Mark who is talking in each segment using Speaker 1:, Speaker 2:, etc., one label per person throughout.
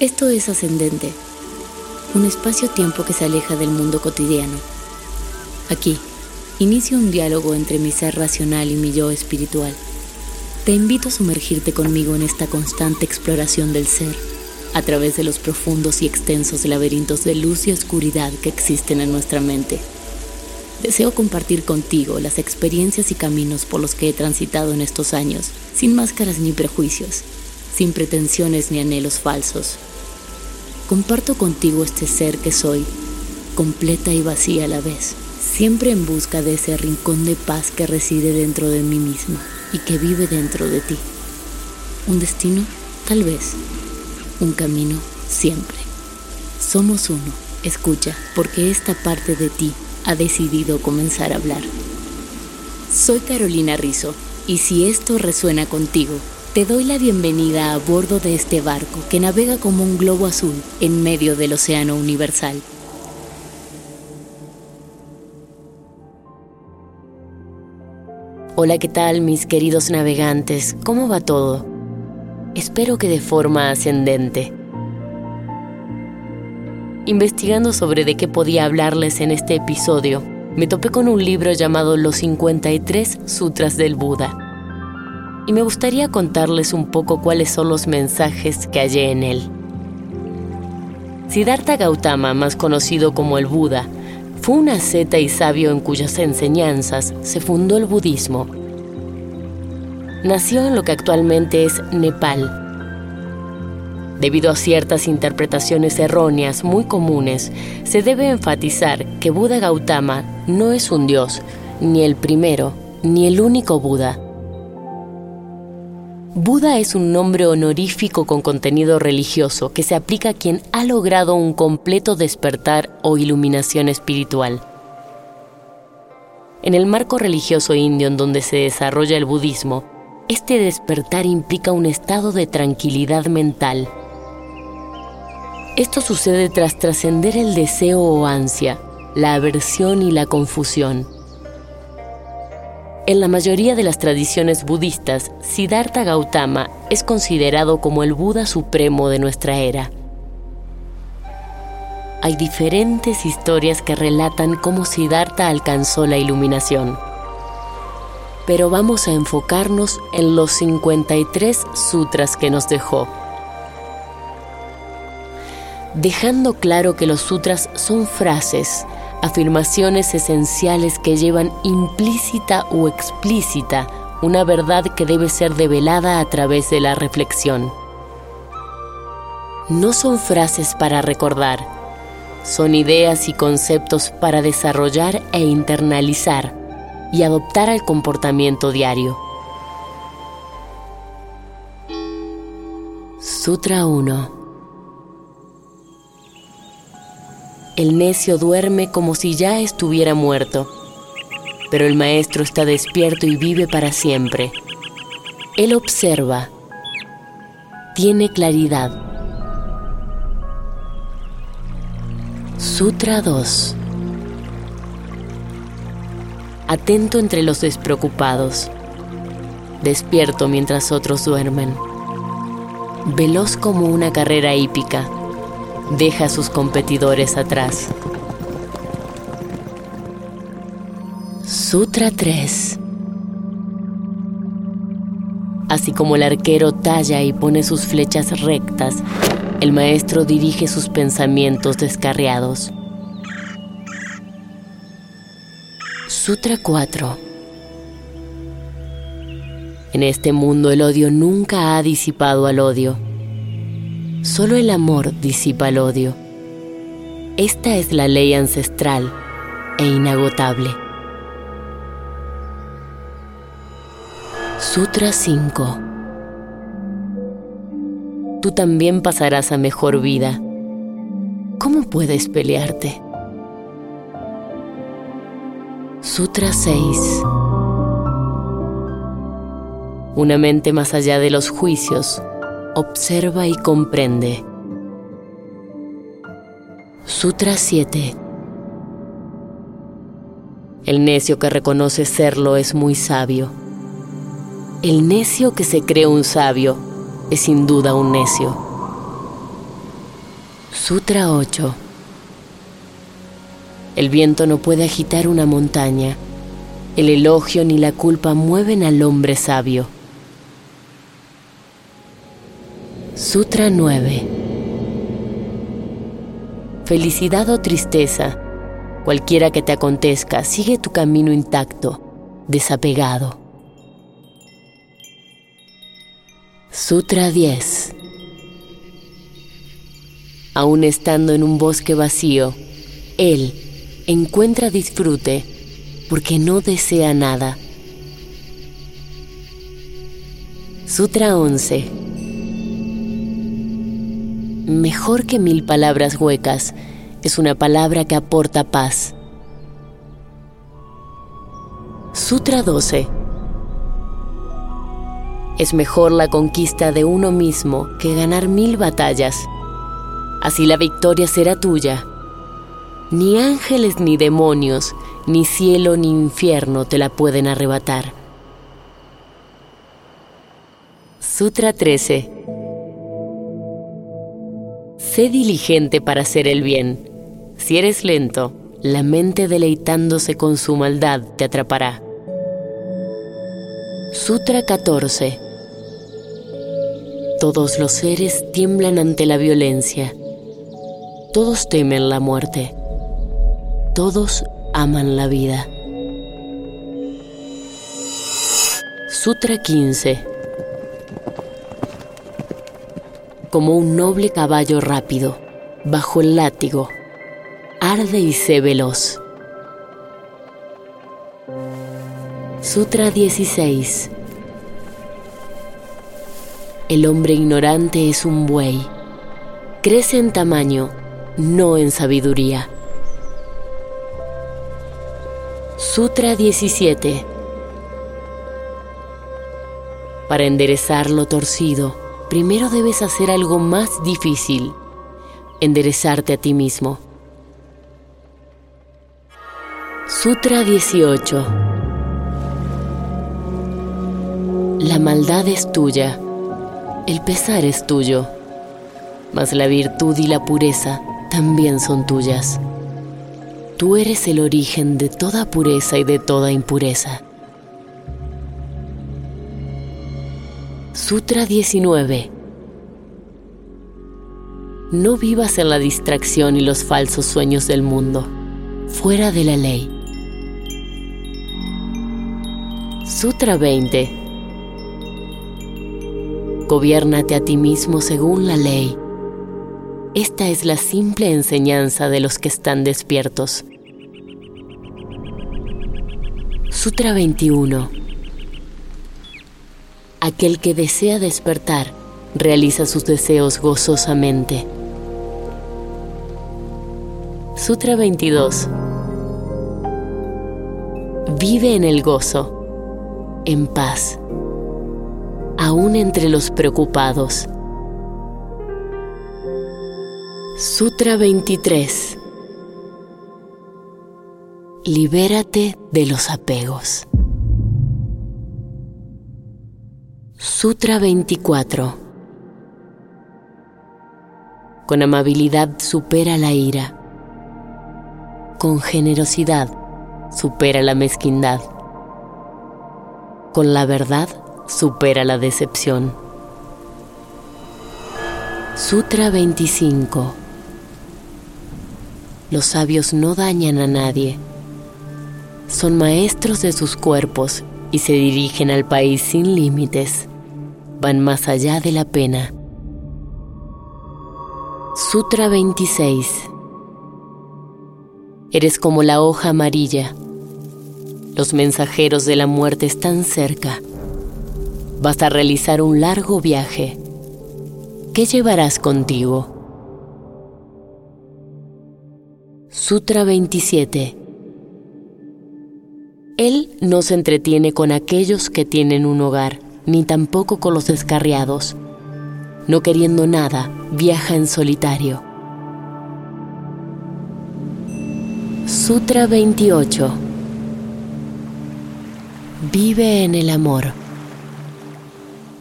Speaker 1: Esto es Ascendente, un espacio-tiempo que se aleja del mundo cotidiano. Aquí, inicio un diálogo entre mi ser racional y mi yo espiritual. Te invito a sumergirte conmigo en esta constante exploración del ser, a través de los profundos y extensos laberintos de luz y oscuridad que existen en nuestra mente. Deseo compartir contigo las experiencias y caminos por los que he transitado en estos años, sin máscaras ni prejuicios, sin pretensiones ni anhelos falsos comparto contigo este ser que soy, completa y vacía a la vez, siempre en busca de ese rincón de paz que reside dentro de mí misma y que vive dentro de ti. Un destino, tal vez. Un camino, siempre. Somos uno. Escucha, porque esta parte de ti ha decidido comenzar a hablar. Soy Carolina Rizzo, y si esto resuena contigo, te doy la bienvenida a bordo de este barco que navega como un globo azul en medio del océano universal. Hola, ¿qué tal mis queridos navegantes? ¿Cómo va todo? Espero que de forma ascendente. Investigando sobre de qué podía hablarles en este episodio, me topé con un libro llamado Los 53 Sutras del Buda y me gustaría contarles un poco cuáles son los mensajes que hallé en él. Siddhartha Gautama, más conocido como el Buda, fue un asceta y sabio en cuyas enseñanzas se fundó el budismo. Nació en lo que actualmente es Nepal. Debido a ciertas interpretaciones erróneas muy comunes, se debe enfatizar que Buda Gautama no es un dios, ni el primero, ni el único Buda Buda es un nombre honorífico con contenido religioso que se aplica a quien ha logrado un completo despertar o iluminación espiritual. En el marco religioso indio en donde se desarrolla el budismo, este despertar implica un estado de tranquilidad mental. Esto sucede tras trascender el deseo o ansia, la aversión y la confusión en la mayoría de las tradiciones budistas, Siddhartha Gautama es considerado como el Buda supremo de nuestra era. Hay diferentes historias que relatan cómo Siddhartha alcanzó la iluminación. Pero vamos a enfocarnos en los 53 sutras que nos dejó. Dejando claro que los sutras son frases afirmaciones esenciales que llevan implícita o explícita una verdad que debe ser develada a través de la reflexión. No son frases para recordar, son ideas y conceptos para desarrollar e internalizar y adoptar al comportamiento diario. Sutra 1 El necio duerme como si ya estuviera muerto, pero el maestro está despierto y vive para siempre. Él observa, tiene claridad. Sutra 2 Atento entre los despreocupados. despierto mientras otros duermen. Veloz como una carrera hípica, deja a sus competidores atrás. Sutra 3 Así como el arquero talla y pone sus flechas rectas, el maestro dirige sus pensamientos descarriados. Sutra 4 En este mundo el odio nunca ha disipado al odio. Solo el amor disipa el odio. Esta es la ley ancestral e inagotable. Sutra 5 Tú también pasarás a mejor vida. ¿Cómo puedes pelearte? Sutra 6 Una mente más allá de los juicios observa y comprende. Sutra 7 El necio que reconoce serlo es muy sabio. El necio que se cree un sabio es sin duda un necio. Sutra 8 El viento no puede agitar una montaña. El elogio ni la culpa mueven al hombre sabio. Sutra 9 Felicidad o tristeza, cualquiera que te acontezca, sigue tu camino intacto, desapegado. Sutra 10 Aún estando en un bosque vacío, él encuentra disfrute porque no desea nada. Sutra 11 Mejor que mil palabras huecas es una palabra que aporta paz. Sutra 12 es mejor la conquista de uno mismo que ganar mil batallas. Así la victoria será tuya. Ni ángeles ni demonios, ni cielo ni infierno te la pueden arrebatar. Sutra 13 Sé diligente para hacer el bien. Si eres lento, la mente deleitándose con su maldad te atrapará. Sutra 14 todos los seres tiemblan ante la violencia. Todos temen la muerte. Todos aman la vida. Sutra 15 Como un noble caballo rápido, bajo el látigo, arde y sé veloz. Sutra 16 el hombre ignorante es un buey. Crece en tamaño, no en sabiduría. Sutra 17 Para enderezar lo torcido, primero debes hacer algo más difícil, enderezarte a ti mismo. Sutra 18 La maldad es tuya el pesar es tuyo, mas la virtud y la pureza también son tuyas. Tú eres el origen de toda pureza y de toda impureza. Sutra 19 No vivas en la distracción y los falsos sueños del mundo, fuera de la ley. Sutra 20 Gobiérnate a ti mismo según la ley. Esta es la simple enseñanza de los que están despiertos. Sutra 21 Aquel que desea despertar realiza sus deseos gozosamente. Sutra 22 Vive en el gozo, en paz aún entre los preocupados. Sutra 23 Libérate de los apegos. Sutra 24 Con amabilidad supera la ira. Con generosidad supera la mezquindad. Con la verdad supera la decepción. Sutra 25 Los sabios no dañan a nadie. Son maestros de sus cuerpos y se dirigen al país sin límites. Van más allá de la pena. Sutra 26 Eres como la hoja amarilla. Los mensajeros de la muerte están cerca. Vas a realizar un largo viaje. ¿Qué llevarás contigo? Sutra 27 Él no se entretiene con aquellos que tienen un hogar, ni tampoco con los descarriados. No queriendo nada, viaja en solitario. Sutra 28 Vive en el amor.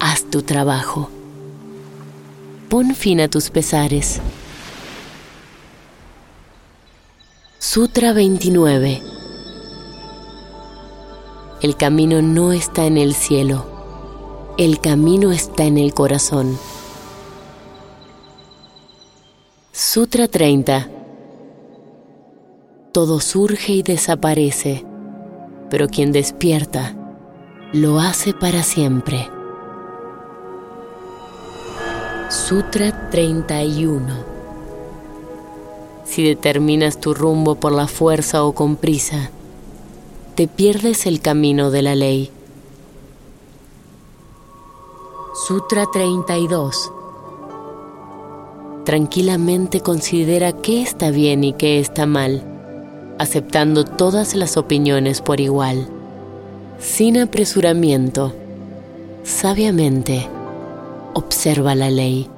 Speaker 1: Haz tu trabajo. Pon fin a tus pesares. Sutra 29 El camino no está en el cielo, el camino está en el corazón. Sutra 30 todo surge y desaparece, pero quien despierta lo hace para siempre. Sutra 31 Si determinas tu rumbo por la fuerza o con prisa, te pierdes el camino de la ley. Sutra 32 Tranquilamente considera qué está bien y qué está mal aceptando todas las opiniones por igual, sin apresuramiento, sabiamente, observa la ley.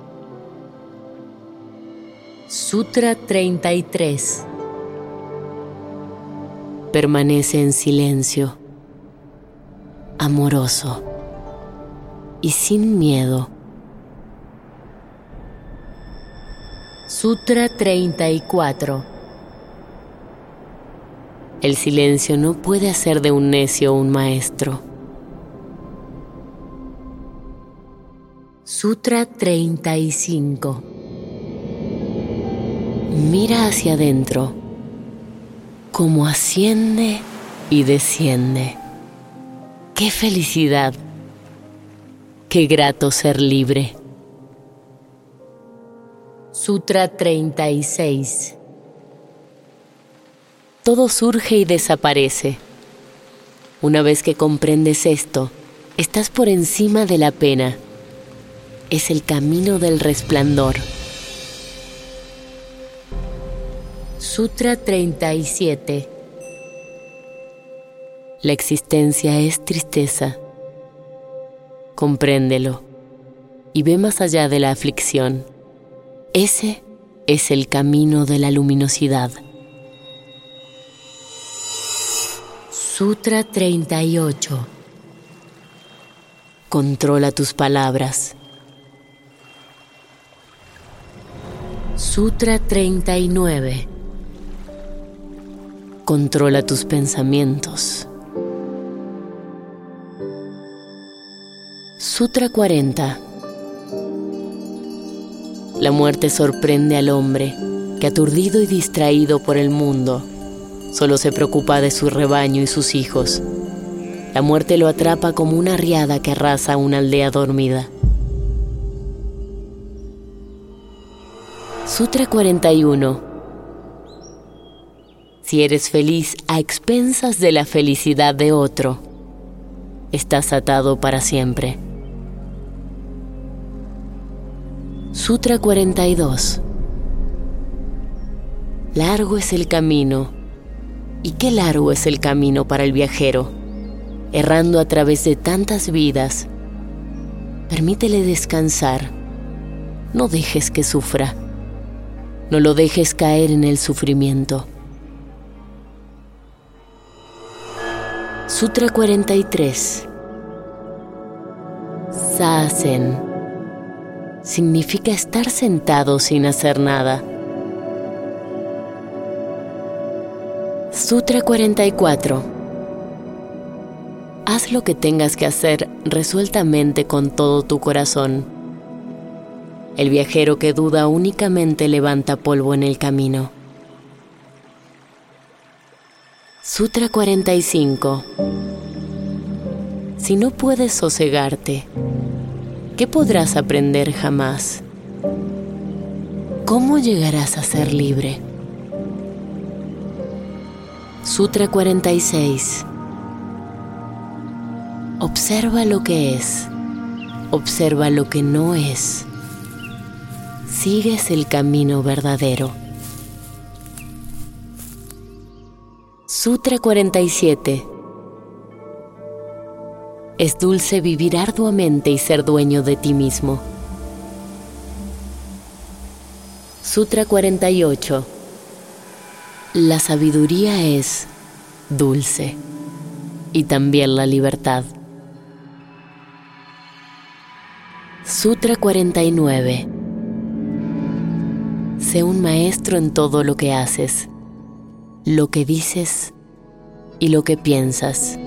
Speaker 1: Sutra 33 Permanece en silencio, amoroso y sin miedo. Sutra 34 el silencio no puede hacer de un necio un maestro. Sutra 35 Mira hacia adentro, como asciende y desciende. ¡Qué felicidad! ¡Qué grato ser libre! Sutra 36 todo surge y desaparece. Una vez que comprendes esto, estás por encima de la pena. Es el camino del resplandor. Sutra 37 La existencia es tristeza. Compréndelo y ve más allá de la aflicción. Ese es el camino de la luminosidad. Sutra 38 Controla tus palabras. Sutra 39 Controla tus pensamientos. Sutra 40 La muerte sorprende al hombre que aturdido y distraído por el mundo Solo se preocupa de su rebaño y sus hijos. La muerte lo atrapa como una riada que arrasa una aldea dormida. Sutra 41 Si eres feliz a expensas de la felicidad de otro, estás atado para siempre. Sutra 42 Largo es el camino y qué largo es el camino para el viajero, errando a través de tantas vidas. Permítele descansar. No dejes que sufra. No lo dejes caer en el sufrimiento. Sutra 43 Sasen significa estar sentado sin hacer nada. Sutra 44 Haz lo que tengas que hacer resueltamente con todo tu corazón. El viajero que duda únicamente levanta polvo en el camino. Sutra 45 Si no puedes sosegarte, ¿qué podrás aprender jamás? ¿Cómo llegarás a ser libre? Sutra 46 Observa lo que es, observa lo que no es sigues el camino verdadero. Sutra 47 Es dulce vivir arduamente y ser dueño de ti mismo. Sutra 48 La sabiduría es dulce y también la libertad. Sutra 49 Sé un maestro en todo lo que haces, lo que dices y lo que piensas.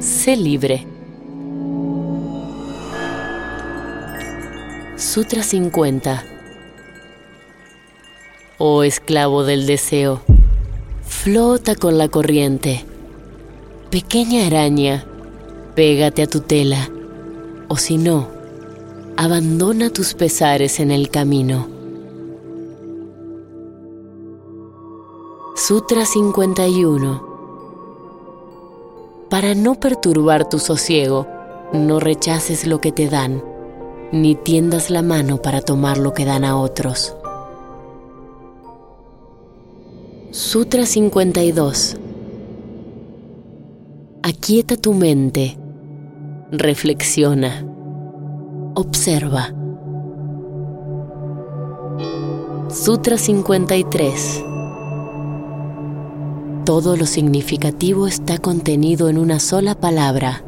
Speaker 1: Sé libre. Sutra 50 Oh esclavo del deseo, flota con la corriente. Pequeña araña, pégate a tu tela, o si no, abandona tus pesares en el camino. Sutra 51 Para no perturbar tu sosiego, no rechaces lo que te dan, ni tiendas la mano para tomar lo que dan a otros. Sutra 52 Aquieta tu mente, reflexiona, observa. Sutra 53 todo lo significativo está contenido en una sola palabra.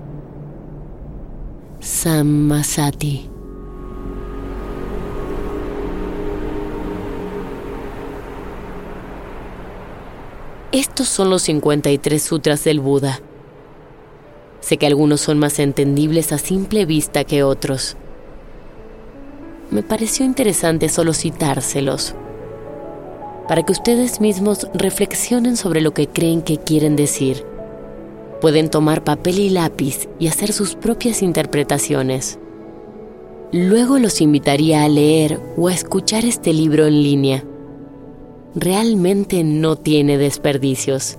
Speaker 1: Sammasati. Estos son los 53 sutras del Buda. Sé que algunos son más entendibles a simple vista que otros. Me pareció interesante solo citárselos para que ustedes mismos reflexionen sobre lo que creen que quieren decir. Pueden tomar papel y lápiz y hacer sus propias interpretaciones. Luego los invitaría a leer o a escuchar este libro en línea. Realmente no tiene desperdicios.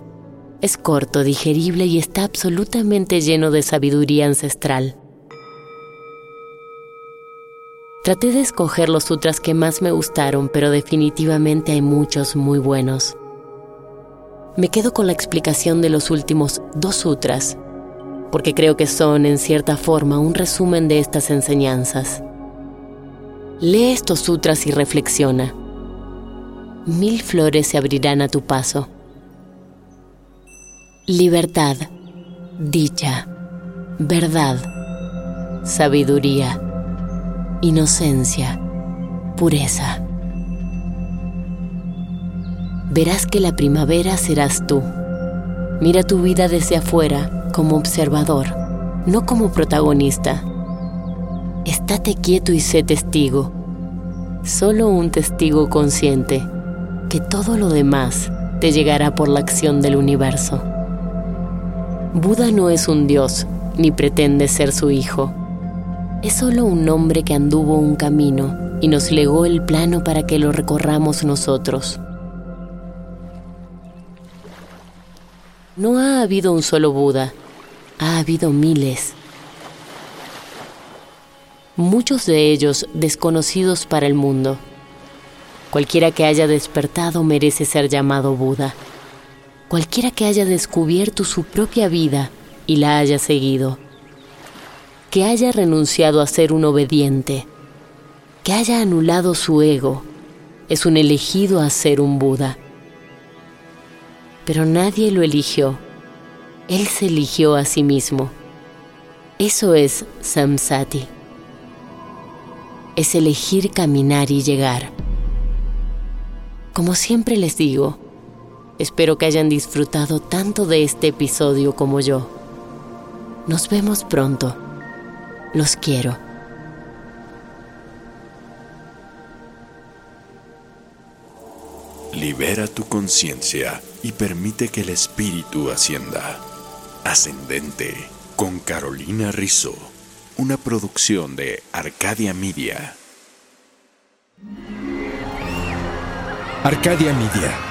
Speaker 1: Es corto, digerible y está absolutamente lleno de sabiduría ancestral. Traté de escoger los sutras que más me gustaron, pero definitivamente hay muchos muy buenos. Me quedo con la explicación de los últimos dos sutras, porque creo que son, en cierta forma, un resumen de estas enseñanzas. Lee estos sutras y reflexiona. Mil flores se abrirán a tu paso. Libertad, dicha, verdad, sabiduría inocencia, pureza. Verás que la primavera serás tú. Mira tu vida desde afuera como observador, no como protagonista. Estate quieto y sé testigo, solo un testigo consciente, que todo lo demás te llegará por la acción del universo. Buda no es un dios, ni pretende ser su hijo es solo un hombre que anduvo un camino y nos legó el plano para que lo recorramos nosotros. No ha habido un solo Buda, ha habido miles. Muchos de ellos desconocidos para el mundo. Cualquiera que haya despertado merece ser llamado Buda. Cualquiera que haya descubierto su propia vida y la haya seguido que haya renunciado a ser un obediente, que haya anulado su ego, es un elegido a ser un Buda. Pero nadie lo eligió, él se eligió a sí mismo. Eso es Samsati. Es elegir caminar y llegar. Como siempre les digo, espero que hayan disfrutado tanto de este episodio como yo. Nos vemos pronto. Los quiero.
Speaker 2: Libera tu conciencia y permite que el espíritu ascienda. Ascendente con Carolina Rizzo, una producción de Arcadia Media. Arcadia Media.